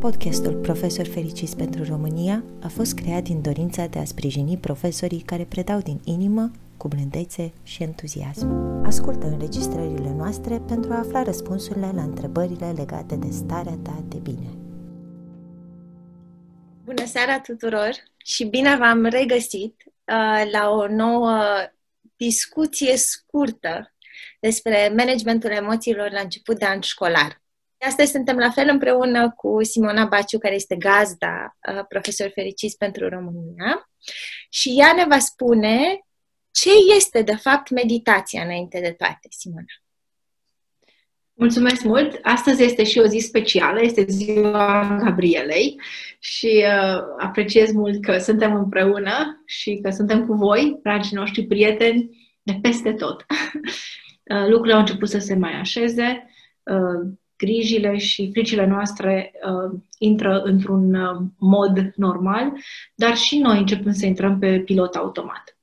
Podcastul Profesor Fericiți pentru România a fost creat din dorința de a sprijini profesorii care predau din inimă, cu blândețe și entuziasm. Ascultă înregistrările noastre pentru a afla răspunsurile la întrebările legate de starea ta de bine. Bună seara tuturor și bine v-am regăsit uh, la o nouă discuție scurtă despre managementul emoțiilor la început de an școlar. Astăzi suntem la fel împreună cu Simona Baciu, care este gazda uh, Profesor Fericiți pentru România și ea ne va spune ce este de fapt meditația înainte de toate, Simona. Mulțumesc mult! Astăzi este și o zi specială, este ziua Gabrielei și uh, apreciez mult că suntem împreună și că suntem cu voi, dragii noștri prieteni, de peste tot. Uh, lucrurile au început să se mai așeze, uh, grijile și fricile noastre uh, intră într-un uh, mod normal, dar și noi începem să intrăm pe pilot automat.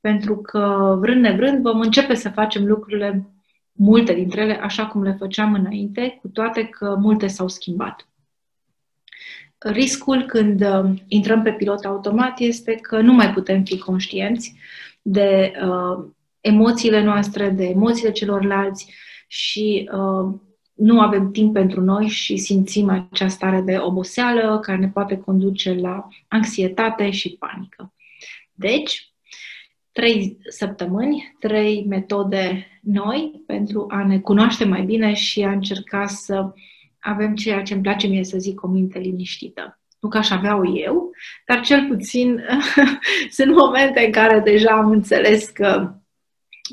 Pentru că, vrând nevrând, vom începe să facem lucrurile, multe dintre ele, așa cum le făceam înainte, cu toate că multe s-au schimbat. Riscul când uh, intrăm pe pilot automat este că nu mai putem fi conștienți de uh, emoțiile noastre, de emoțiile celorlalți și uh, nu avem timp pentru noi și simțim această stare de oboseală care ne poate conduce la anxietate și panică. Deci, trei săptămâni, trei metode noi pentru a ne cunoaște mai bine și a încerca să avem ceea ce îmi place mie să zic o minte liniștită. Nu că aș avea-o eu, dar cel puțin sunt momente în care deja am înțeles că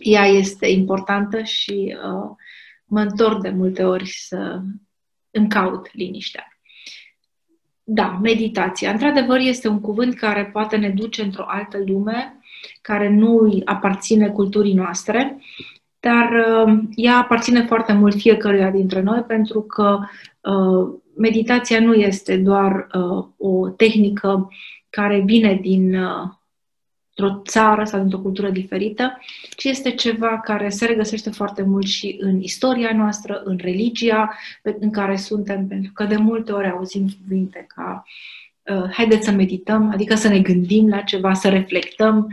ea este importantă și uh, mă întorc de multe ori să îmi caut liniștea. Da, meditația. Într-adevăr, este un cuvânt care poate ne duce într-o altă lume, care nu îi aparține culturii noastre, dar uh, ea aparține foarte mult fiecăruia dintre noi pentru că uh, meditația nu este doar uh, o tehnică care vine din uh, într-o țară sau într-o cultură diferită, ci este ceva care se regăsește foarte mult și în istoria noastră, în religia în care suntem, pentru că de multe ori auzim cuvinte ca uh, haideți să medităm, adică să ne gândim la ceva, să reflectăm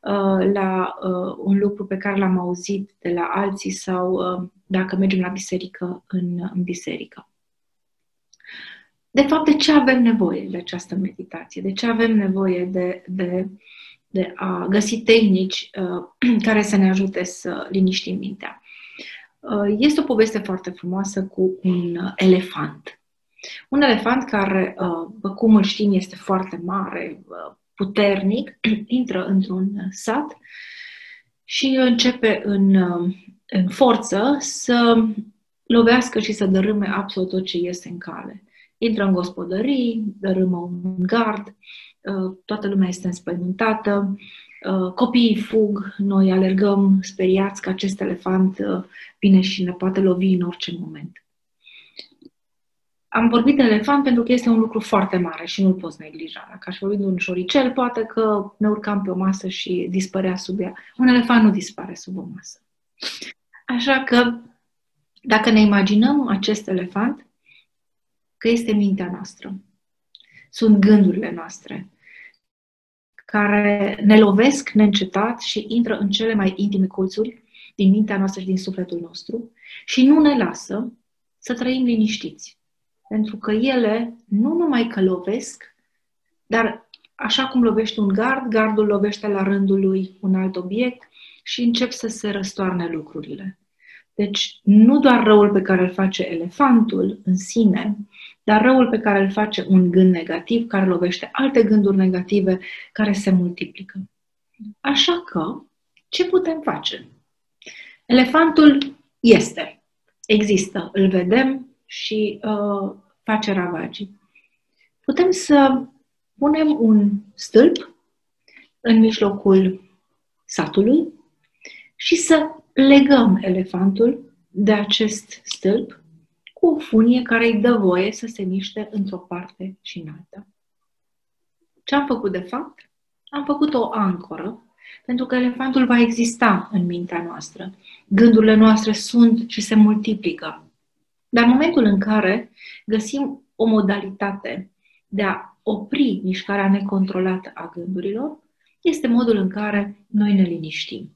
uh, la uh, un lucru pe care l-am auzit de la alții sau uh, dacă mergem la biserică, în, în biserică. De fapt, de ce avem nevoie de această meditație? De ce avem nevoie de, de de a găsi tehnici uh, care să ne ajute să liniștim mintea. Uh, este o poveste foarte frumoasă cu un elefant. Un elefant care, uh, cum îl știm, este foarte mare, uh, puternic, intră într-un sat și începe în, uh, în forță să lovească și să dărâme absolut tot ce iese în cale. Intră în gospodării, dărâmă un gard, Uh, toată lumea este înspăimântată, uh, copiii fug, noi alergăm speriați că acest elefant uh, vine și ne poate lovi în orice moment. Am vorbit de elefant pentru că este un lucru foarte mare și nu-l poți neglija. Dacă aș vorbi de un șoricel, poate că ne urcam pe o masă și dispărea sub ea. Un elefant nu dispare sub o masă. Așa că, dacă ne imaginăm acest elefant, că este mintea noastră, sunt gândurile noastre, care ne lovesc neîncetat și intră în cele mai intime colțuri din mintea noastră și din sufletul nostru și nu ne lasă să trăim liniștiți. Pentru că ele nu numai că lovesc, dar așa cum lovește un gard, gardul lovește la rândul lui un alt obiect și încep să se răstoarne lucrurile. Deci, nu doar răul pe care îl face elefantul în sine, dar răul pe care îl face un gând negativ, care lovește alte gânduri negative, care se multiplică. Așa că, ce putem face? Elefantul este, există, îl vedem și uh, face ravagii. Putem să punem un stâlp în mijlocul satului și să legăm elefantul de acest stâlp cu o funie care îi dă voie să se miște într-o parte și în alta. Ce am făcut de fapt? Am făcut o ancoră, pentru că elefantul va exista în mintea noastră. Gândurile noastre sunt și se multiplică. Dar în momentul în care găsim o modalitate de a opri mișcarea necontrolată a gândurilor, este modul în care noi ne liniștim.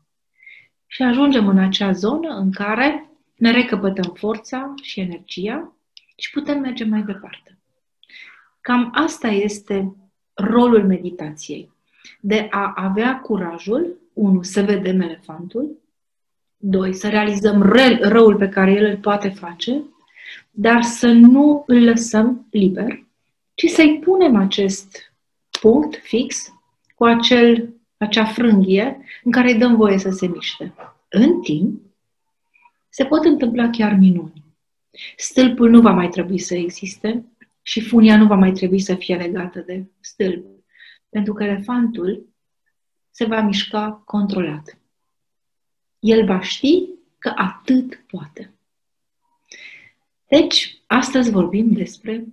Și ajungem în acea zonă în care ne recăpătăm forța și energia și putem merge mai departe. Cam asta este rolul meditației. De a avea curajul, unu, să vedem elefantul, doi, să realizăm răul pe care el îl poate face, dar să nu îl lăsăm liber, ci să-i punem acest punct fix cu acel, acea frânghie în care îi dăm voie să se miște. În timp, se pot întâmpla chiar minuni. Stâlpul nu va mai trebui să existe și funia nu va mai trebui să fie legată de stâlp, pentru că elefantul se va mișca controlat. El va ști că atât poate. Deci, astăzi vorbim despre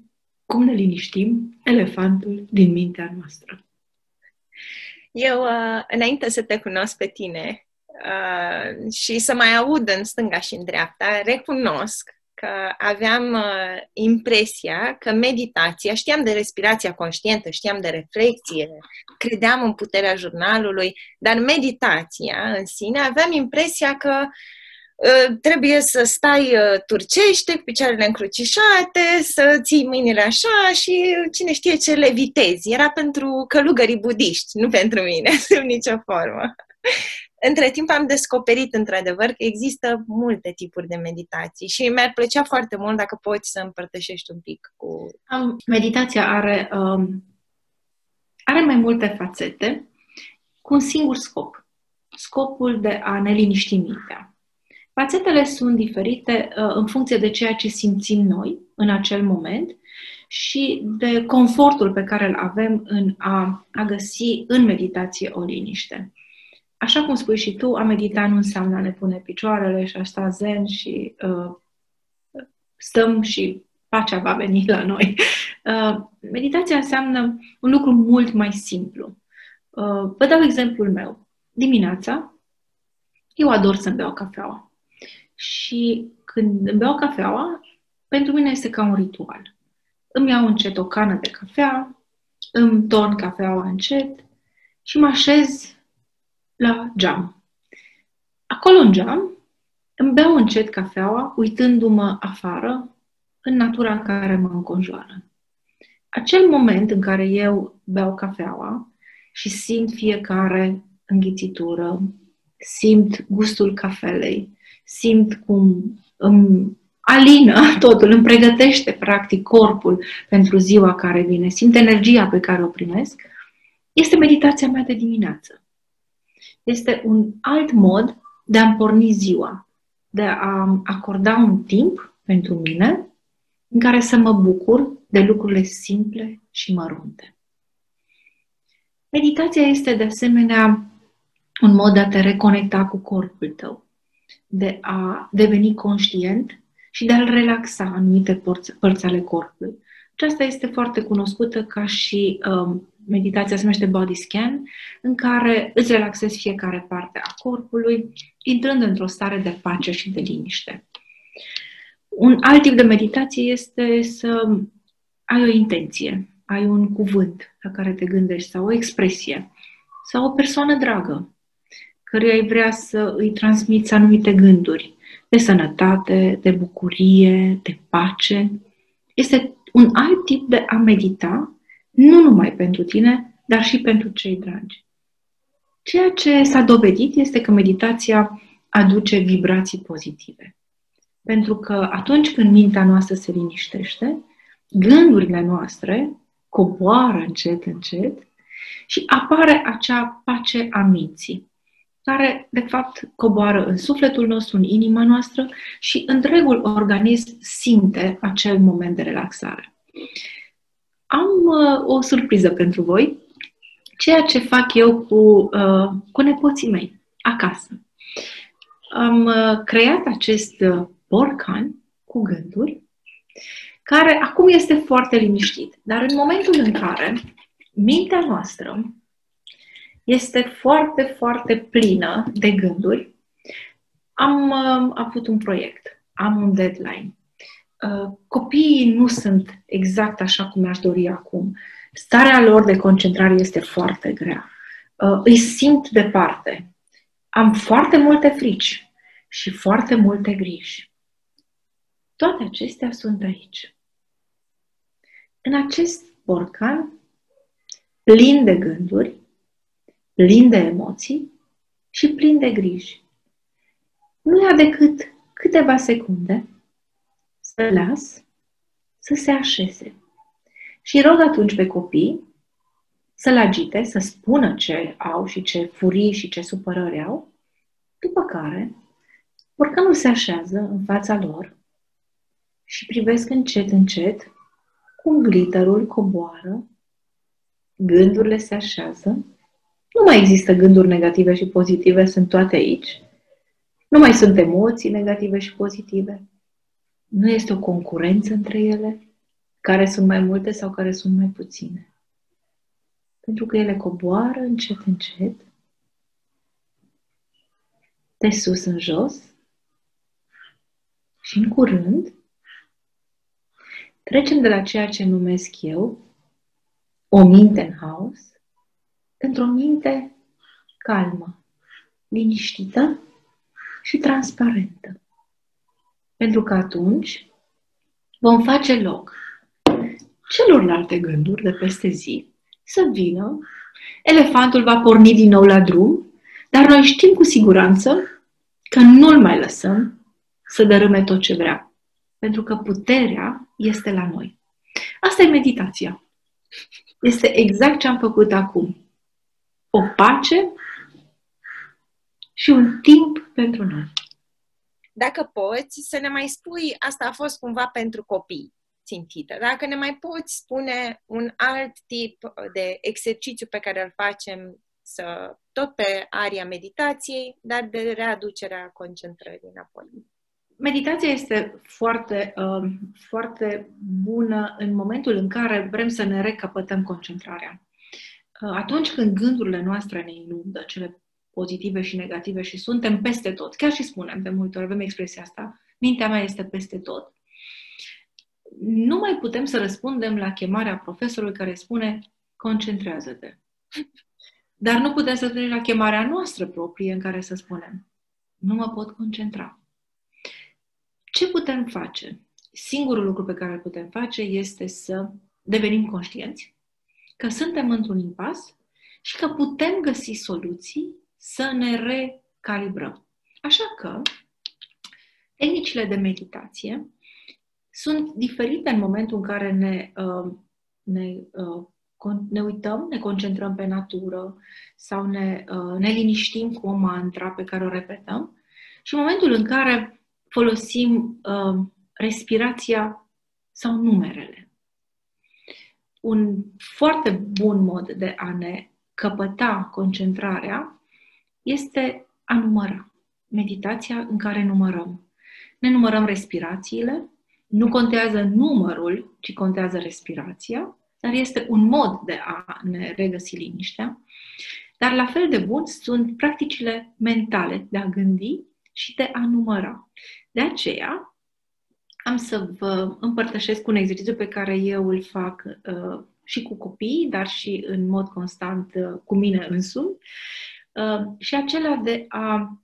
cum ne liniștim elefantul din mintea noastră. Eu, uh, înainte să te cunosc pe tine uh, și să mai aud în stânga și în dreapta, recunosc că aveam uh, impresia că meditația, știam de respirația conștientă, știam de reflexie, credeam în puterea jurnalului, dar meditația în sine aveam impresia că uh, trebuie să stai uh, turcește cu picioarele încrucișate, să ții mâinile așa și cine știe ce levitezi. Era pentru călugării budiști, nu pentru mine, sub nicio formă între timp am descoperit, într-adevăr, că există multe tipuri de meditații și mi-ar plăcea foarte mult dacă poți să împărtășești un pic cu... Meditația are, um, are mai multe fațete cu un singur scop. Scopul de a ne liniști mintea. Fațetele sunt diferite uh, în funcție de ceea ce simțim noi în acel moment și de confortul pe care îl avem în a, a găsi în meditație o liniște așa cum spui și tu, a medita nu înseamnă a ne pune picioarele și a sta zen și uh, stăm și pacea va veni la noi. Uh, meditația înseamnă un lucru mult mai simplu. Uh, vă dau exemplul meu. Dimineața, eu ador să-mi beau cafeaua. Și când îmi beau cafeaua, pentru mine este ca un ritual. Îmi iau încet o cană de cafea, îmi torn cafeaua încet și mă așez la geam. Acolo în geam îmi beau încet cafeaua, uitându-mă afară, în natura în care mă înconjoară. Acel moment în care eu beau cafeaua și simt fiecare înghițitură, simt gustul cafelei, simt cum îmi alină totul, îmi pregătește practic corpul pentru ziua care vine, simt energia pe care o primesc, este meditația mea de dimineață. Este un alt mod de a-mi porni ziua, de a acorda un timp pentru mine în care să mă bucur de lucrurile simple și mărunte. Meditația este de asemenea un mod de a te reconecta cu corpul tău, de a deveni conștient și de a-l relaxa anumite părți ale corpului. Aceasta este foarte cunoscută ca și um, meditația se numește body scan, în care îți relaxezi fiecare parte a corpului, intrând într-o stare de pace și de liniște. Un alt tip de meditație este să ai o intenție, ai un cuvânt la care te gândești sau o expresie sau o persoană dragă căruia ai vrea să îi transmiți anumite gânduri de sănătate, de bucurie, de pace. Este un alt tip de a medita nu numai pentru tine, dar și pentru cei dragi. Ceea ce s-a dovedit este că meditația aduce vibrații pozitive. Pentru că atunci când mintea noastră se liniștește, gândurile noastre coboară încet, încet și apare acea pace a minții, care, de fapt, coboară în sufletul nostru, în inima noastră și întregul organism simte acel moment de relaxare am uh, o surpriză pentru voi, ceea ce fac eu cu, uh, cu nepoții mei acasă. Am uh, creat acest uh, borcan cu gânduri, care acum este foarte liniștit. Dar în momentul în care mintea noastră este foarte, foarte plină de gânduri, am uh, avut un proiect, am un deadline. uh, copiii nu sunt exact așa cum mi-aș dori acum. Starea lor de concentrare este foarte grea. Uh, îi simt departe. Am foarte multe frici și foarte multe griji. Toate acestea sunt aici. În acest borcan plin de gânduri, plin de emoții și plin de griji. Nu ia decât câteva secunde să las să se așeze. Și rog atunci pe copii să-l agite, să spună ce au și ce furii și ce supărări au, după care borcanul se așează în fața lor și privesc încet, încet cum glitterul coboară, gândurile se așează, nu mai există gânduri negative și pozitive, sunt toate aici. Nu mai sunt emoții negative și pozitive. Nu este o concurență între ele, care sunt mai multe sau care sunt mai puține. Pentru că ele coboară încet, încet, de sus în jos și în curând Trecem de la ceea ce numesc eu o minte în haos într-o minte calmă, liniștită și transparentă. Pentru că atunci vom face loc celorlalte gânduri de peste zi să vină, elefantul va porni din nou la drum, dar noi știm cu siguranță că nu-l mai lăsăm să dărâme tot ce vrea pentru că puterea este la noi. Asta e meditația. Este exact ce am făcut acum. O pace și un timp pentru noi. Dacă poți să ne mai spui, asta a fost cumva pentru copii țintită. Dacă ne mai poți spune un alt tip de exercițiu pe care îl facem să, tot pe aria meditației, dar de readucerea concentrării înapoi meditația este foarte, uh, foarte bună în momentul în care vrem să ne recapătăm concentrarea. Uh, atunci când gândurile noastre ne inundă, cele pozitive și negative, și suntem peste tot, chiar și spunem de multe ori, avem expresia asta, mintea mea este peste tot, nu mai putem să răspundem la chemarea profesorului care spune concentrează-te. Dar nu putem să trec la chemarea noastră proprie în care să spunem nu mă pot concentra. Ce putem face? Singurul lucru pe care îl putem face este să devenim conștienți că suntem într-un impas și că putem găsi soluții să ne recalibrăm. Așa că tehnicile de meditație sunt diferite în momentul în care ne, uh, ne, uh, ne uităm, ne concentrăm pe natură sau ne, uh, ne liniștim cu o mantra pe care o repetăm și în momentul în care folosim uh, respirația sau numerele. Un foarte bun mod de a ne căpăta concentrarea este a număra. Meditația în care numărăm. Ne numărăm respirațiile, nu contează numărul, ci contează respirația, dar este un mod de a ne regăsi liniștea. Dar la fel de bun sunt practicile mentale de a gândi și de a număra. De aceea, am să vă împărtășesc un exercițiu pe care eu îl fac uh, și cu copii, dar și în mod constant uh, cu mine însumi, uh, și acela de a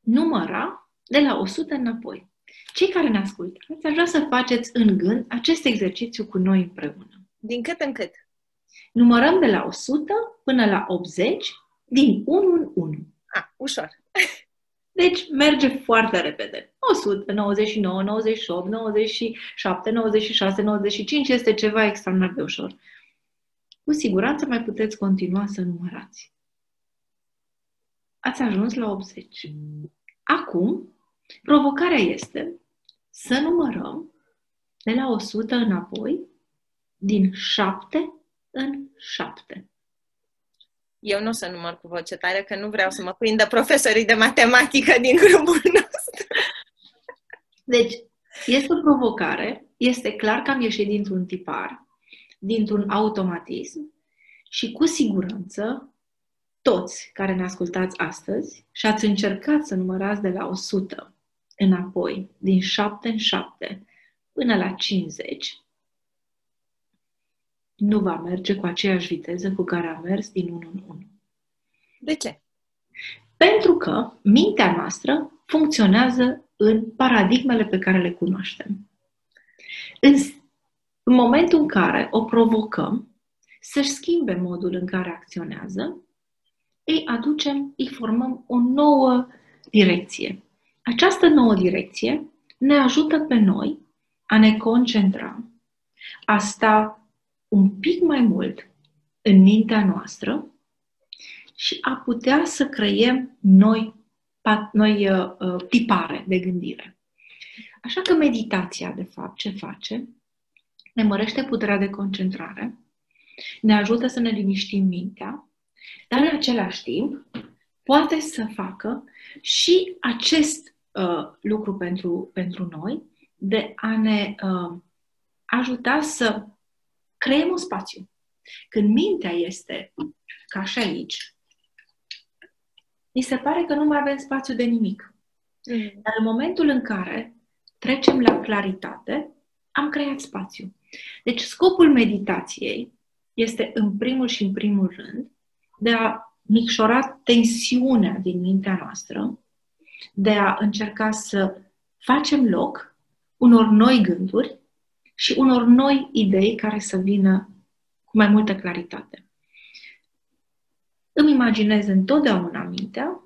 număra de la 100 înapoi. Cei care ne ascultați, aș vrea să faceți în gând acest exercițiu cu noi împreună. Din cât în cât? Numărăm de la 100 până la 80, din 1 în 1. Ah, ușor. Deci merge foarte repede. 100, 99, 98, 97, 96, 95 este ceva extraordinar de ușor. Cu siguranță mai puteți continua să numărați. Ați ajuns la 80. Acum, provocarea este să numărăm de la 100 înapoi, din 7 în 7. Eu nu o să număr cu voce tare, că nu vreau să mă prindă profesorii de matematică din grupul nostru. Deci, este o provocare, este clar că am ieșit dintr-un tipar, dintr-un automatism și cu siguranță toți care ne ascultați astăzi și ați încercat să numărați de la 100 înapoi, din 7 în 7, până la 50, nu va merge cu aceeași viteză cu care a mers din 1 în 1. De ce? Pentru că mintea noastră funcționează în paradigmele pe care le cunoaștem. În, în momentul în care o provocăm să-și schimbe modul în care acționează, îi aducem, îi formăm o nouă direcție. Această nouă direcție ne ajută pe noi a ne concentra, a sta un pic mai mult în mintea noastră și a putea să creiem noi, noi uh, uh, tipare de gândire. Așa că meditația, de fapt, ce face? Ne mărește puterea de concentrare, ne ajută să ne liniștim mintea, dar în același timp poate să facă și acest uh, lucru pentru, pentru noi, de a ne uh, ajuta să creăm un spațiu. Când mintea este ca și aici, mi se pare că nu mai avem spațiu de nimic. Mm. Dar în momentul în care trecem la claritate, am creat spațiu. Deci scopul meditației este în primul și în primul rând de a micșora tensiunea din mintea noastră, de a încerca să facem loc unor noi gânduri și unor noi idei care să vină cu mai multă claritate. Îmi imaginez întotdeauna mintea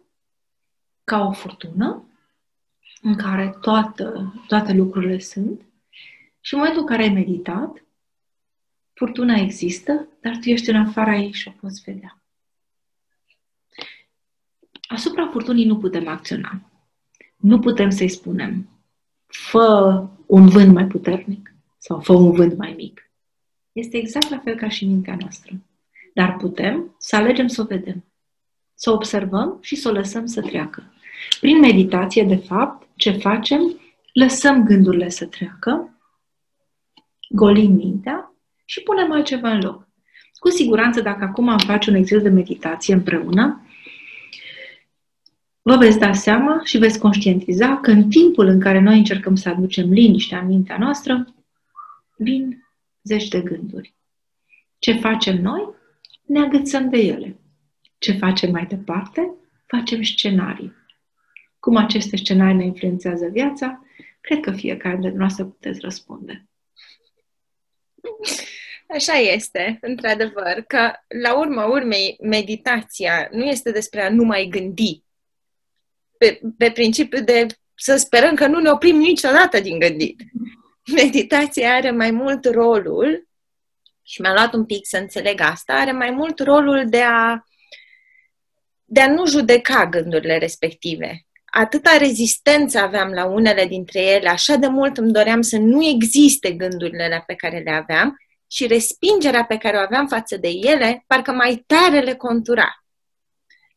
ca o furtună în care toată, toate lucrurile sunt și în momentul în care ai meditat, furtuna există, dar tu ești în afara ei și o poți vedea. Asupra furtunii nu putem acționa. Nu putem să-i spunem, fă un vânt mai puternic sau fă un vânt mai mic. Este exact la fel ca și mintea noastră. Dar putem să alegem să o vedem, să o observăm și să o lăsăm să treacă. Prin meditație, de fapt, ce facem? Lăsăm gândurile să treacă, golim mintea și punem altceva în loc. Cu siguranță, dacă acum am face un exercițiu de meditație împreună, vă veți da seama și veți conștientiza că în timpul în care noi încercăm să aducem liniștea în mintea noastră, vin zeci de gânduri. Ce facem noi? Ne agățăm de ele. Ce facem mai departe? Facem scenarii. Cum aceste scenarii ne influențează viața? Cred că fiecare dintre noastre puteți răspunde. Așa este, într-adevăr, că la urma urmei meditația nu este despre a nu mai gândi. Pe, pe principiu de să sperăm că nu ne oprim niciodată din gândit meditația are mai mult rolul, și mi-a luat un pic să înțeleg asta, are mai mult rolul de a, de a nu judeca gândurile respective. Atâta rezistență aveam la unele dintre ele, așa de mult îmi doream să nu existe gândurile pe care le aveam și respingerea pe care o aveam față de ele, parcă mai tare le contura.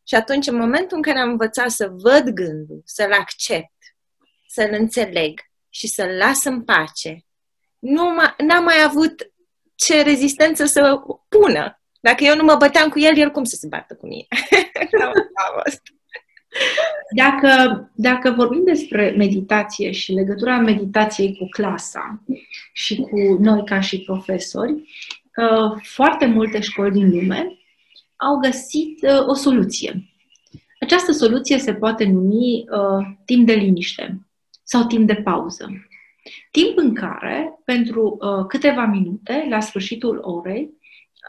Și atunci, în momentul în care am învățat să văd gândul, să-l accept, să-l înțeleg, și să-l las în pace, nu n-am mai avut ce rezistență să pună. Dacă eu nu mă băteam cu el, el cum să se bată cu mine? dacă, dacă vorbim despre meditație și legătura meditației cu clasa și cu noi ca și profesori, uh, foarte multe școli din lume au găsit uh, o soluție. Această soluție se poate numi uh, timp de liniște sau timp de pauză. Timp în care, pentru uh, câteva minute, la sfârșitul orei,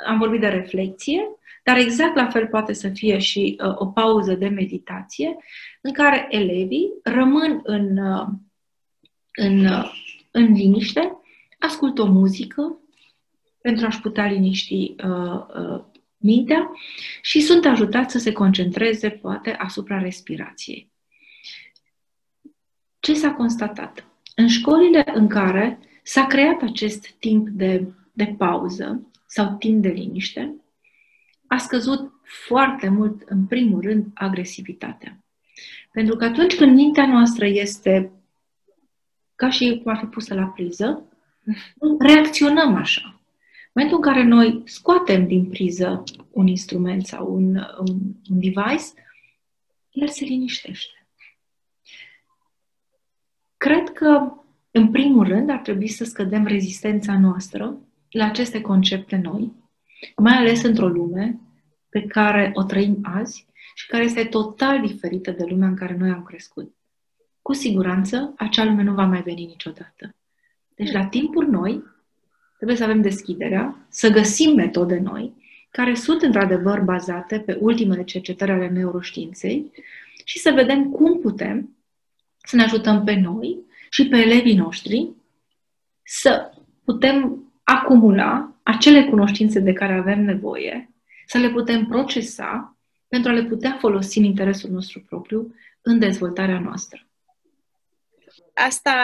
am vorbit de reflexie, dar exact la fel poate să fie și uh, o pauză de meditație, în care elevii rămân în, uh, în, uh, în liniște, ascultă o muzică pentru a-și putea liniști uh, uh, mintea și sunt ajutați să se concentreze, poate, asupra respirației. Ce s-a constatat? În școlile în care s-a creat acest timp de, de pauză sau timp de liniște, a scăzut foarte mult, în primul rând, agresivitatea. Pentru că atunci când mintea noastră este ca și cum ar fi pusă la priză, reacționăm așa. În momentul în care noi scoatem din priză un instrument sau un, un, un device, el se liniștește. Cred că în primul rând, ar trebui să scădem rezistența noastră la aceste concepte noi, mai ales într-o lume pe care o trăim azi și care este total diferită de lumea în care noi am crescut. Cu siguranță, acea lume nu va mai veni niciodată. Deci, la timpuri noi, trebuie să avem deschiderea, să găsim metode noi, care sunt într-adevăr bazate pe ultimele cercetări ale neuroștiinței și să vedem cum putem să ne ajutăm pe noi și pe elevii noștri să putem acumula acele cunoștințe de care avem nevoie, să le putem procesa pentru a le putea folosi în interesul nostru propriu în dezvoltarea noastră. Asta,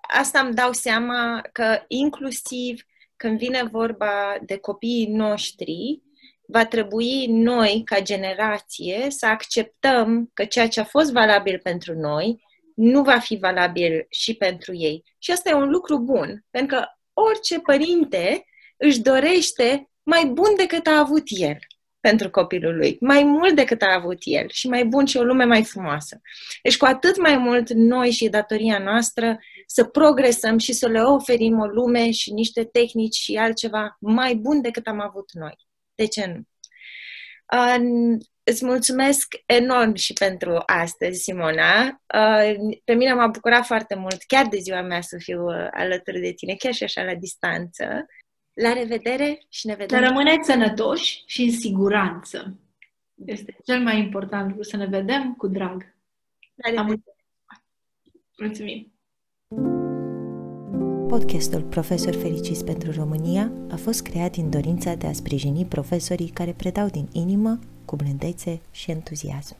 asta îmi dau seama că inclusiv când vine vorba de copiii noștri, va trebui noi, ca generație, să acceptăm că ceea ce a fost valabil pentru noi nu va fi valabil și pentru ei. Și asta e un lucru bun, pentru că orice părinte își dorește mai bun decât a avut el pentru copilul lui, mai mult decât a avut el și mai bun și o lume mai frumoasă. Deci cu atât mai mult noi și datoria noastră să progresăm și să le oferim o lume și niște tehnici și altceva mai bun decât am avut noi. De ce nu? Uh, îți mulțumesc enorm și pentru astăzi, Simona. Uh, pe mine m-a bucurat foarte mult, chiar de ziua mea, să fiu uh, alături de tine, chiar și așa la distanță. La revedere și ne vedem. Să rămâneți sănătoși și în siguranță. Este cel mai important lucru, să ne vedem cu drag. La revedere. Mulțumim! Podcastul Profesor Fericiți pentru România a fost creat din dorința de a sprijini profesorii care predau din inimă, cu blândețe și entuziasm.